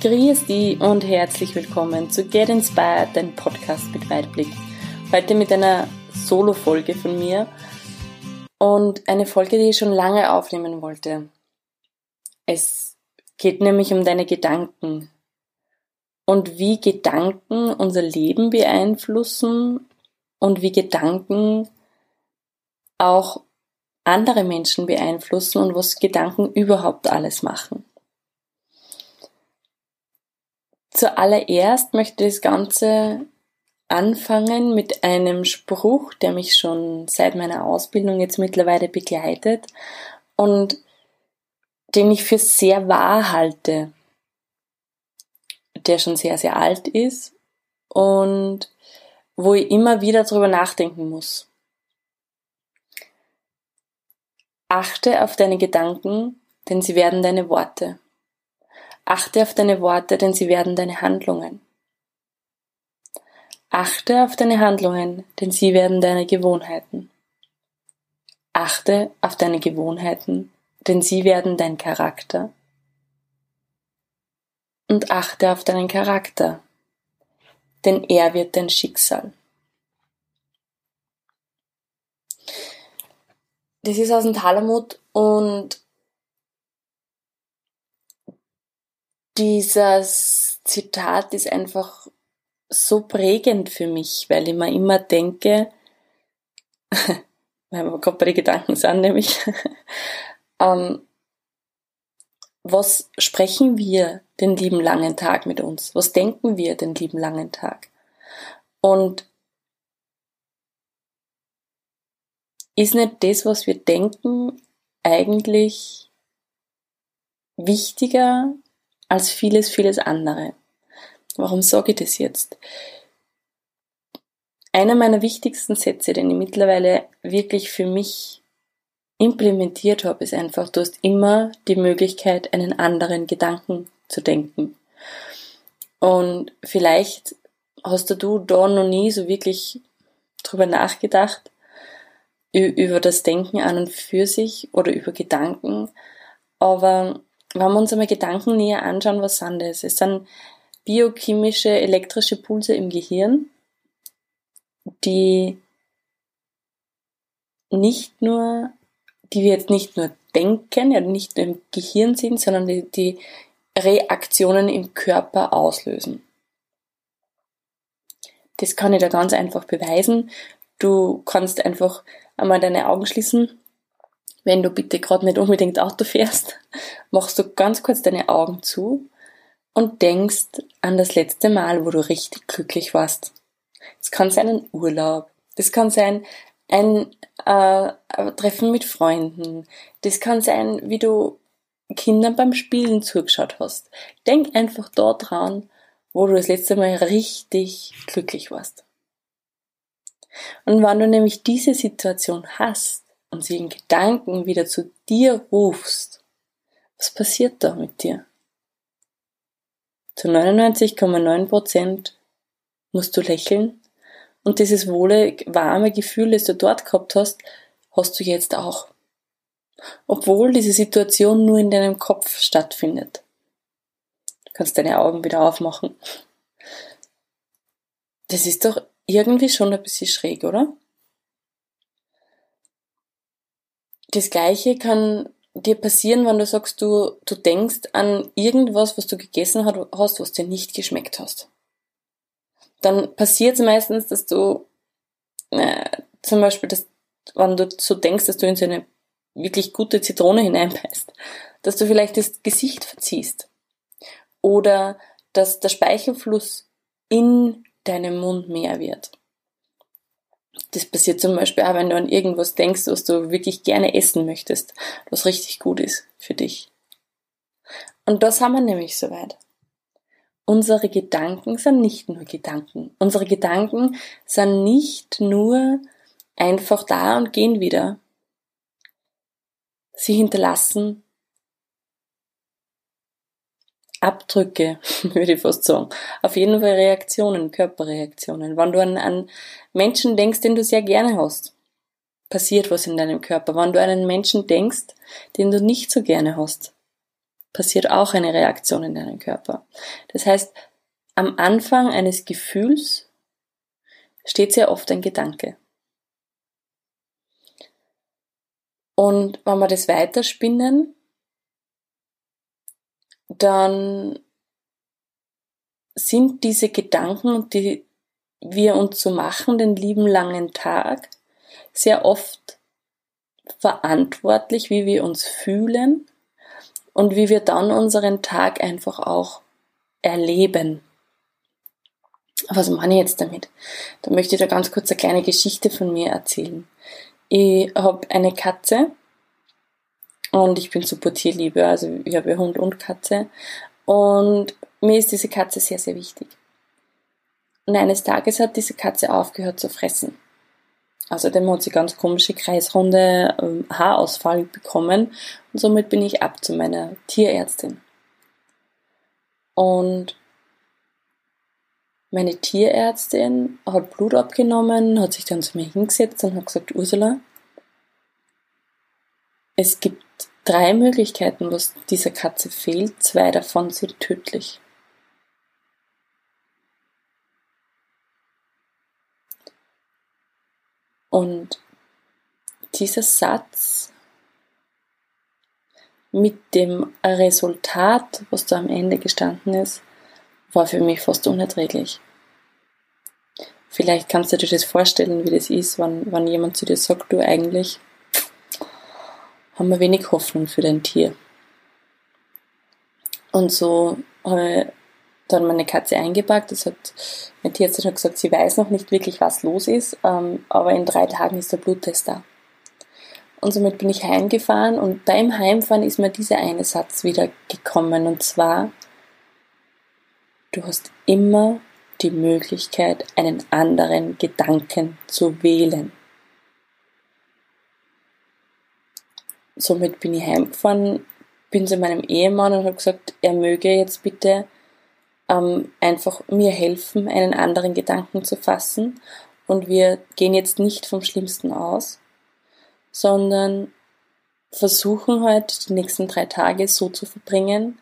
Grüß dich und herzlich willkommen zu Get Inspired, dein Podcast mit Weitblick. Heute mit einer Solo-Folge von mir und eine Folge, die ich schon lange aufnehmen wollte. Es geht nämlich um deine Gedanken und wie Gedanken unser Leben beeinflussen und wie Gedanken auch andere Menschen beeinflussen und was Gedanken überhaupt alles machen. Zuallererst möchte ich das Ganze anfangen mit einem Spruch, der mich schon seit meiner Ausbildung jetzt mittlerweile begleitet und den ich für sehr wahr halte, der schon sehr, sehr alt ist und wo ich immer wieder drüber nachdenken muss. Achte auf deine Gedanken, denn sie werden deine Worte. Achte auf deine Worte, denn sie werden deine Handlungen. Achte auf deine Handlungen, denn sie werden deine Gewohnheiten. Achte auf deine Gewohnheiten, denn sie werden dein Charakter. Und achte auf deinen Charakter, denn er wird dein Schicksal. Das ist aus dem Talamut und dieses Zitat ist einfach so prägend für mich, weil ich mir immer denke, weil wir gerade bei den Gedanken sind, nämlich, ähm, was sprechen wir den lieben langen Tag mit uns? Was denken wir den lieben langen Tag? Und ist nicht das, was wir denken, eigentlich wichtiger als vieles, vieles andere. Warum sage ich das jetzt? Einer meiner wichtigsten Sätze, den ich mittlerweile wirklich für mich implementiert habe, ist einfach, du hast immer die Möglichkeit, einen anderen Gedanken zu denken. Und vielleicht hast du da noch nie so wirklich drüber nachgedacht, über das Denken an und für sich oder über Gedanken. Aber wenn wir uns einmal Gedanken näher anschauen, was sind das? Es sind biochemische, elektrische Pulse im Gehirn, die nicht nur, die wir jetzt nicht nur denken, ja nicht nur im Gehirn sind, sondern die, die Reaktionen im Körper auslösen. Das kann ich da ganz einfach beweisen. Du kannst einfach einmal deine Augen schließen wenn du bitte gerade nicht unbedingt Auto fährst, machst du ganz kurz deine Augen zu und denkst an das letzte Mal, wo du richtig glücklich warst. Es kann sein ein Urlaub, das kann sein ein äh, Treffen mit Freunden, das kann sein, wie du Kindern beim Spielen zugeschaut hast. Denk einfach dort dran, wo du das letzte Mal richtig glücklich warst. Und wenn du nämlich diese Situation hast, und sie in Gedanken wieder zu dir rufst, was passiert da mit dir? Zu 99,9 Prozent musst du lächeln und dieses wohle, warme Gefühl, das du dort gehabt hast, hast du jetzt auch. Obwohl diese Situation nur in deinem Kopf stattfindet. Du kannst deine Augen wieder aufmachen. Das ist doch irgendwie schon ein bisschen schräg, oder? Das Gleiche kann dir passieren, wenn du sagst, du, du denkst an irgendwas, was du gegessen hast, was dir nicht geschmeckt hast. Dann passiert es meistens, dass du äh, zum Beispiel, dass, wenn du so denkst, dass du in so eine wirklich gute Zitrone hineinbeißt, dass du vielleicht das Gesicht verziehst. Oder dass der Speichelfluss in deinem Mund mehr wird. Das passiert zum Beispiel auch, wenn du an irgendwas denkst, was du wirklich gerne essen möchtest, was richtig gut ist für dich. Und das haben wir nämlich soweit. Unsere Gedanken sind nicht nur Gedanken. Unsere Gedanken sind nicht nur einfach da und gehen wieder. Sie hinterlassen Abdrücke, würde ich fast sagen. Auf jeden Fall Reaktionen, Körperreaktionen. Wenn du an, an Menschen denkst, den du sehr gerne hast, passiert was in deinem Körper. Wenn du an einen Menschen denkst, den du nicht so gerne hast, passiert auch eine Reaktion in deinem Körper. Das heißt, am Anfang eines Gefühls steht sehr oft ein Gedanke. Und wenn wir das weiterspinnen, dann sind diese Gedanken, die wir uns so machen, den lieben langen Tag, sehr oft verantwortlich, wie wir uns fühlen und wie wir dann unseren Tag einfach auch erleben. Was meine ich jetzt damit? Da möchte ich da ganz kurz eine kleine Geschichte von mir erzählen. Ich habe eine Katze und ich bin super Tierliebe, also ich habe Hund und Katze und mir ist diese Katze sehr, sehr wichtig. Und eines Tages hat diese Katze aufgehört zu fressen. Außerdem hat sie ganz komische kreisrunde ähm, Haarausfall bekommen und somit bin ich ab zu meiner Tierärztin. Und meine Tierärztin hat Blut abgenommen, hat sich dann zu mir hingesetzt und hat gesagt, Ursula, es gibt drei Möglichkeiten, was dieser Katze fehlt, zwei davon sind tödlich. Und dieser Satz mit dem Resultat, was da am Ende gestanden ist, war für mich fast unerträglich. Vielleicht kannst du dir das vorstellen, wie das ist, wenn, wenn jemand zu dir sagt, du eigentlich haben wir wenig Hoffnung für dein Tier. Und so habe ich dann meine Katze eingepackt. Das hat, meine Tierärztin hat gesagt, sie weiß noch nicht wirklich, was los ist, ähm, aber in drei Tagen ist der Bluttest da. Und somit bin ich heimgefahren und beim Heimfahren ist mir dieser eine Satz wieder gekommen und zwar, Du hast immer die Möglichkeit, einen anderen Gedanken zu wählen. Somit bin ich heimgefahren, bin zu meinem Ehemann und habe gesagt, er möge jetzt bitte ähm, einfach mir helfen, einen anderen Gedanken zu fassen. Und wir gehen jetzt nicht vom Schlimmsten aus, sondern versuchen halt die nächsten drei Tage so zu verbringen,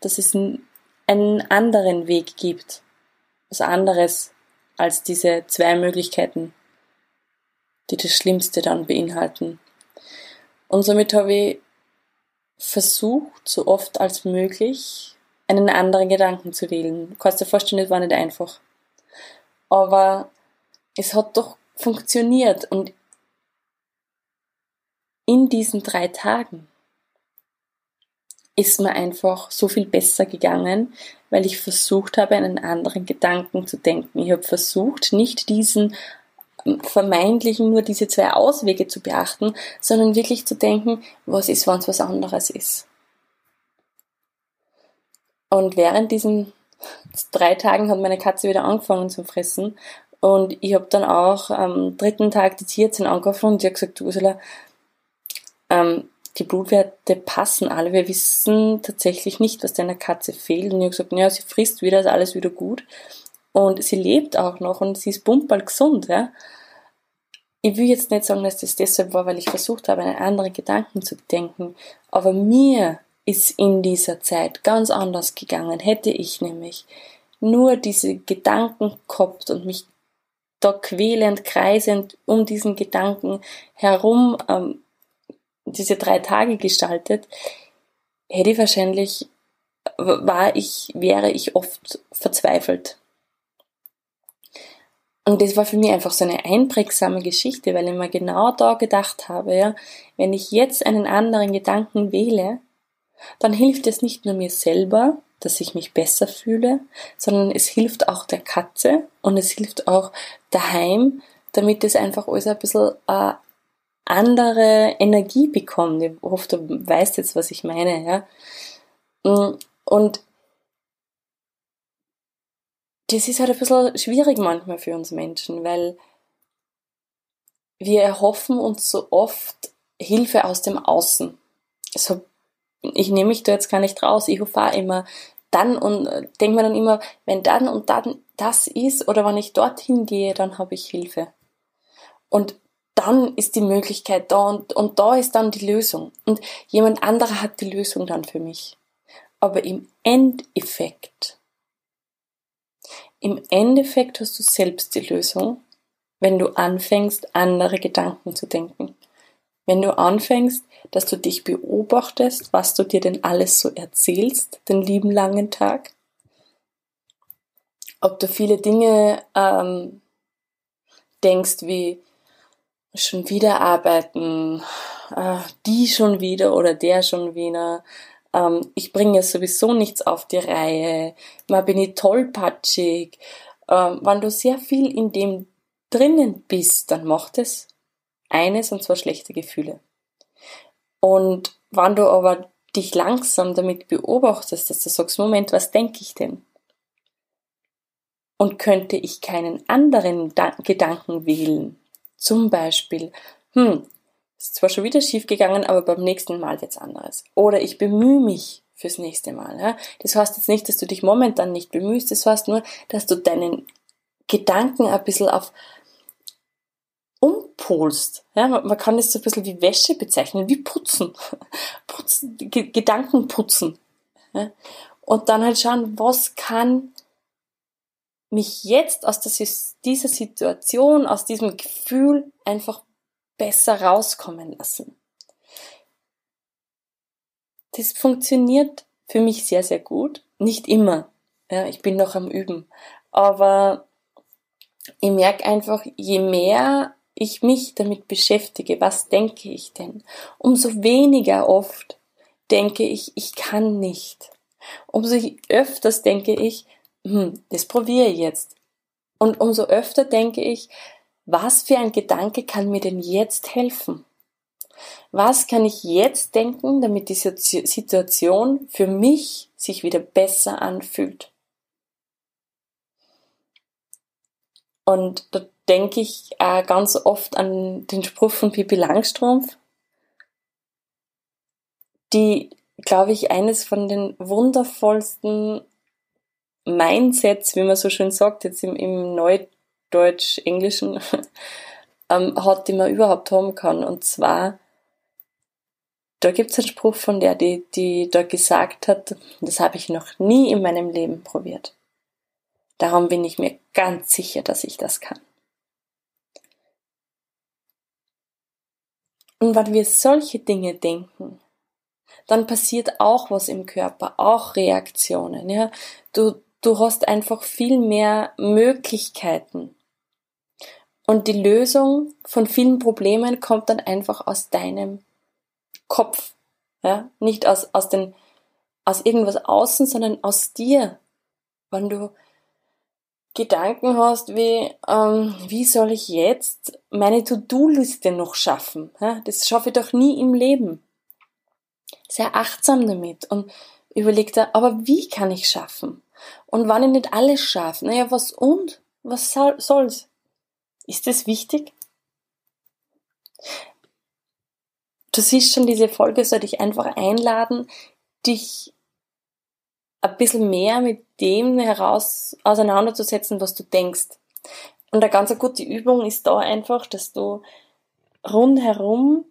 dass es einen anderen Weg gibt. Was anderes als diese zwei Möglichkeiten, die das Schlimmste dann beinhalten. Und somit habe ich versucht, so oft als möglich, einen anderen Gedanken zu wählen. Du kannst dir vorstellen, das war nicht einfach. Aber es hat doch funktioniert und in diesen drei Tagen ist mir einfach so viel besser gegangen, weil ich versucht habe, einen anderen Gedanken zu denken. Ich habe versucht, nicht diesen vermeintlichen nur diese zwei Auswege zu beachten, sondern wirklich zu denken, was ist, wenn es was anderes ist. Und während diesen drei Tagen hat meine Katze wieder angefangen zu fressen. Und ich habe dann auch am dritten Tag die Tierärztin angerufen und sie hat gesagt, Ursula, ähm, die Blutwerte passen alle. Wir wissen tatsächlich nicht, was deiner Katze fehlt. Und ich habe gesagt, naja, sie frisst wieder, ist alles wieder gut. Und sie lebt auch noch und sie ist bumperl gesund, ja. Ich will jetzt nicht sagen, dass das deshalb war, weil ich versucht habe, einen anderen Gedanken zu denken. Aber mir ist in dieser Zeit ganz anders gegangen. Hätte ich nämlich nur diese Gedanken gehabt und mich da quälend, kreisend um diesen Gedanken herum ähm, diese drei Tage gestaltet, hätte ich wahrscheinlich, war ich, wäre ich oft verzweifelt. Und das war für mich einfach so eine einprägsame Geschichte, weil ich mir genau da gedacht habe, ja, wenn ich jetzt einen anderen Gedanken wähle, dann hilft es nicht nur mir selber, dass ich mich besser fühle, sondern es hilft auch der Katze und es hilft auch daheim, damit es einfach alles ein bisschen äh, andere Energie bekommt. Ich hoffe, du weißt jetzt, was ich meine, ja. Mm, und das ist halt ein bisschen schwierig manchmal für uns Menschen, weil wir erhoffen uns so oft Hilfe aus dem Außen. Also, ich nehme mich da jetzt gar nicht raus. Ich hoffe immer dann und denke mir dann immer, wenn dann und dann das ist oder wenn ich dorthin gehe, dann habe ich Hilfe. Und dann ist die Möglichkeit da und, und da ist dann die Lösung. Und jemand anderer hat die Lösung dann für mich. Aber im Endeffekt, im Endeffekt hast du selbst die Lösung, wenn du anfängst, andere Gedanken zu denken. Wenn du anfängst, dass du dich beobachtest, was du dir denn alles so erzählst, den lieben langen Tag, ob du viele Dinge ähm, denkst wie schon wieder arbeiten, äh, die schon wieder oder der schon wieder, ähm, ich bringe sowieso nichts auf die Reihe, mal bin ich tollpatschig. Ähm, wenn du sehr viel in dem drinnen bist, dann macht es eines und zwar schlechte Gefühle. Und wenn du aber dich langsam damit beobachtest, dass du sagst, Moment, was denke ich denn? Und könnte ich keinen anderen da Gedanken wählen? Zum Beispiel, hm, ist zwar schon wieder schief gegangen, aber beim nächsten Mal wird's anderes. Oder ich bemühe mich fürs nächste Mal. Ja? Das heißt jetzt nicht, dass du dich momentan nicht bemühst, das heißt nur, dass du deinen Gedanken ein bisschen auf umpolst. Ja, man, kann das so ein bisschen wie Wäsche bezeichnen, wie putzen. putzen Gedanken putzen. Ja? Und dann halt schauen, was kann mich jetzt aus dieser Situation, aus diesem Gefühl einfach besser rauskommen lassen. Das funktioniert für mich sehr, sehr gut. Nicht immer. Ja, ich bin noch am Üben. Aber ich merke einfach, je mehr ich mich damit beschäftige, was denke ich denn, umso weniger oft denke ich, ich kann nicht. Umso öfters denke ich, hm, das probiere ich jetzt. Und umso öfter denke ich, was für ein Gedanke kann mir denn jetzt helfen? Was kann ich jetzt denken, damit die Situation für mich sich wieder besser anfühlt? Und da denke ich äh, ganz oft an den Spruch von Pippi Langstrumpf, die, glaube ich, eines von den wundervollsten Mindsets, wie man so schön sagt, jetzt im, im Neudeutsch-Englischen, ähm, hat, die man überhaupt haben kann. Und zwar, da gibt es einen Spruch von der, die, die da gesagt hat, das habe ich noch nie in meinem Leben probiert. Darum bin ich mir ganz sicher, dass ich das kann. Und wenn wir solche Dinge denken, dann passiert auch was im Körper, auch Reaktionen, ja. Du, du hast einfach viel mehr Möglichkeiten. Und die Lösung von vielen Problemen kommt dann einfach aus deinem Kopf. Ja? Nicht aus, aus, den, aus irgendwas außen, sondern aus dir. Wenn du Gedanken hast wie, ähm, wie soll ich jetzt meine To-Do-Liste noch schaffen? Ja? Das schaffe ich doch nie im Leben. Sehr achtsam damit und überleg da, aber wie kann ich schaffen? Und wenn ich nicht alles schaffe, naja, was und? Was soll's? Ist das wichtig? Du siehst schon, diese Folge soll dich einfach einladen, dich ein bisschen mehr mit dem heraus auseinanderzusetzen, was du denkst. Und eine ganz gute Übung ist da einfach, dass du rundherum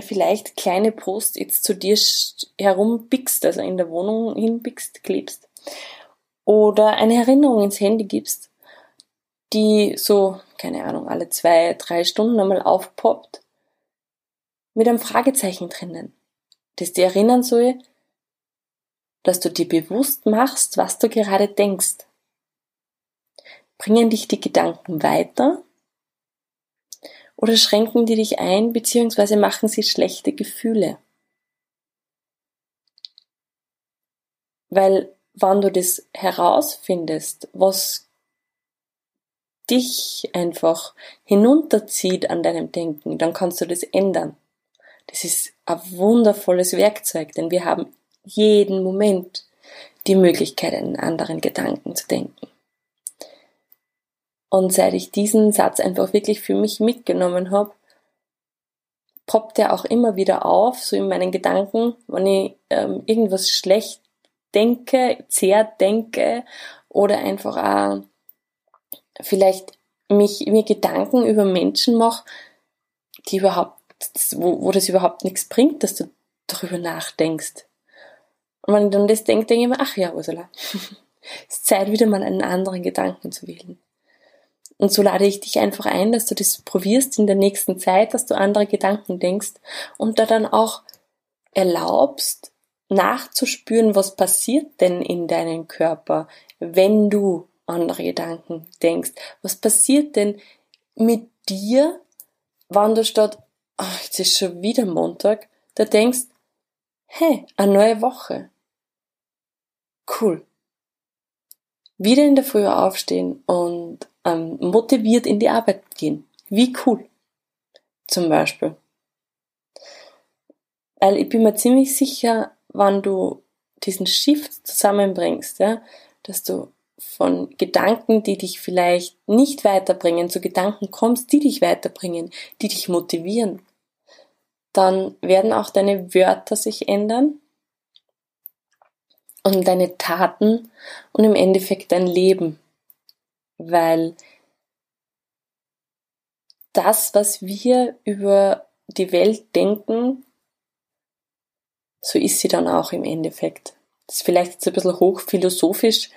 vielleicht kleine Post-its zu dir herumpickst, also in der Wohnung hinpickst, klebst oder eine Erinnerung ins Handy gibst, die so, keine Ahnung, alle zwei, drei Stunden einmal aufpoppt, mit einem Fragezeichen drinnen, das dir erinnern soll, dass du dir bewusst machst, was du gerade denkst. Bringen dich die Gedanken weiter oder schränken die dich ein, beziehungsweise machen sie schlechte Gefühle? Weil wann du das herausfindest, was dich einfach hinunterzieht an deinem Denken, dann kannst du das ändern. Das ist ein wundervolles Werkzeug, denn wir haben jeden Moment die Möglichkeit, einen anderen Gedanken zu denken. Und seit ich diesen Satz einfach wirklich für mich mitgenommen habe, poppt er auch immer wieder auf, so in meinen Gedanken, wenn ich ähm, irgendwas schlecht denke, denke oder einfach auch vielleicht mich, mir Gedanken über Menschen mache, die überhaupt, wo, wo das überhaupt nichts bringt, dass du darüber nachdenkst. Und wenn ich dann das denke, denke ich mir, ach ja, Ursula, es ist Zeit, wieder mal einen anderen Gedanken zu wählen. Und so lade ich dich einfach ein, dass du das probierst in der nächsten Zeit, dass du andere Gedanken denkst und da dann auch erlaubst, nachzuspüren, was passiert denn in deinem Körper, wenn du andere Gedanken denkst. Was passiert denn mit dir, wenn du statt, ach, jetzt ist schon wieder Montag, da denkst, hey, eine neue Woche. Cool. Wieder in der Früh aufstehen und ähm, motiviert in die Arbeit gehen. Wie cool. Zum Beispiel. Weil ich bin mir ziemlich sicher, wenn du diesen Shift zusammenbringst, ja, dass du von Gedanken, die dich vielleicht nicht weiterbringen, zu Gedanken kommst, die dich weiterbringen, die dich motivieren, dann werden auch deine Wörter sich ändern und deine Taten und im Endeffekt dein Leben. Weil das, was wir über die Welt denken, so ist sie dann auch im Endeffekt. Das ist vielleicht jetzt ein bisschen hochphilosophisch,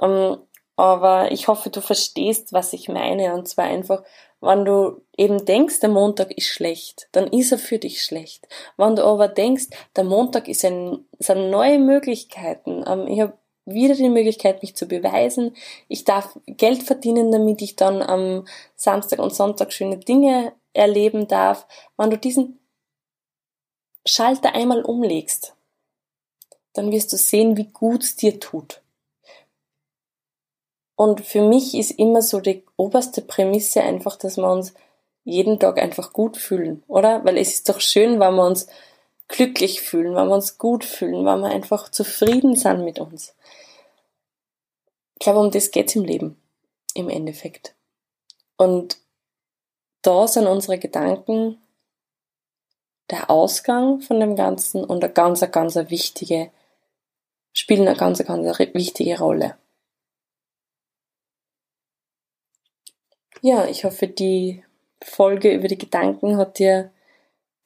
ähm, aber ich hoffe, du verstehst, was ich meine. Und zwar einfach, wenn du eben denkst, der Montag ist schlecht, dann ist er für dich schlecht. Wenn du aber denkst, der Montag ist ein, sind neue Möglichkeiten, ähm, ich habe wieder die Möglichkeit, mich zu beweisen, ich darf Geld verdienen, damit ich dann am Samstag und Sonntag schöne Dinge erleben darf. Wenn du diesen Schalter einmal umlegst, dann wirst du sehen, wie gut es dir tut. Und für mich ist immer so die oberste Prämisse einfach, dass wir uns jeden Tag einfach gut fühlen, oder? Weil es ist doch schön, wenn wir uns glücklich fühlen, wenn wir uns gut fühlen, wenn wir einfach zufrieden sind mit uns. Ich glaube, um das geht's im Leben, im Endeffekt. Und da sind unsere Gedanken der Ausgang von dem Ganzen und eine ganz, ganz wichtige, spielen eine ganz, ganz wichtige Rolle. Ja, ich hoffe, die Folge über die Gedanken hat dir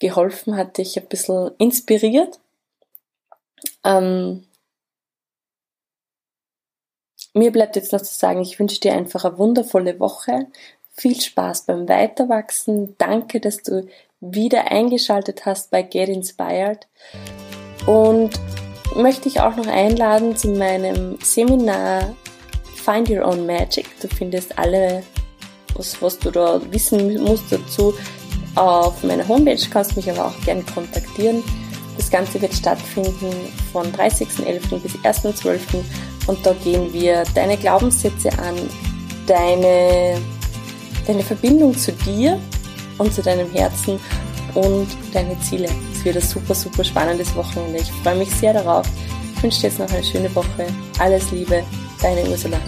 geholfen, hat dich ein bisschen inspiriert. Ähm, mir bleibt jetzt noch zu sagen, ich wünsche dir einfach eine wundervolle Woche. Viel Spaß beim Weiterwachsen. Danke, dass du wieder eingeschaltet hast bei Get Inspired. Und möchte ich auch noch einladen zu meinem Seminar Find Your Own Magic. Du findest alle was, was du da wissen musst dazu, auf meiner Homepage kannst du mich aber auch gerne kontaktieren. Das Ganze wird stattfinden von 30.11. bis 1.12. und da gehen wir deine Glaubenssätze an, deine, deine Verbindung zu dir und zu deinem Herzen und deine Ziele. Es wird ein super, super spannendes Wochenende. Ich freue mich sehr darauf. Ich wünsche dir jetzt noch eine schöne Woche. Alles Liebe, deine Ursula.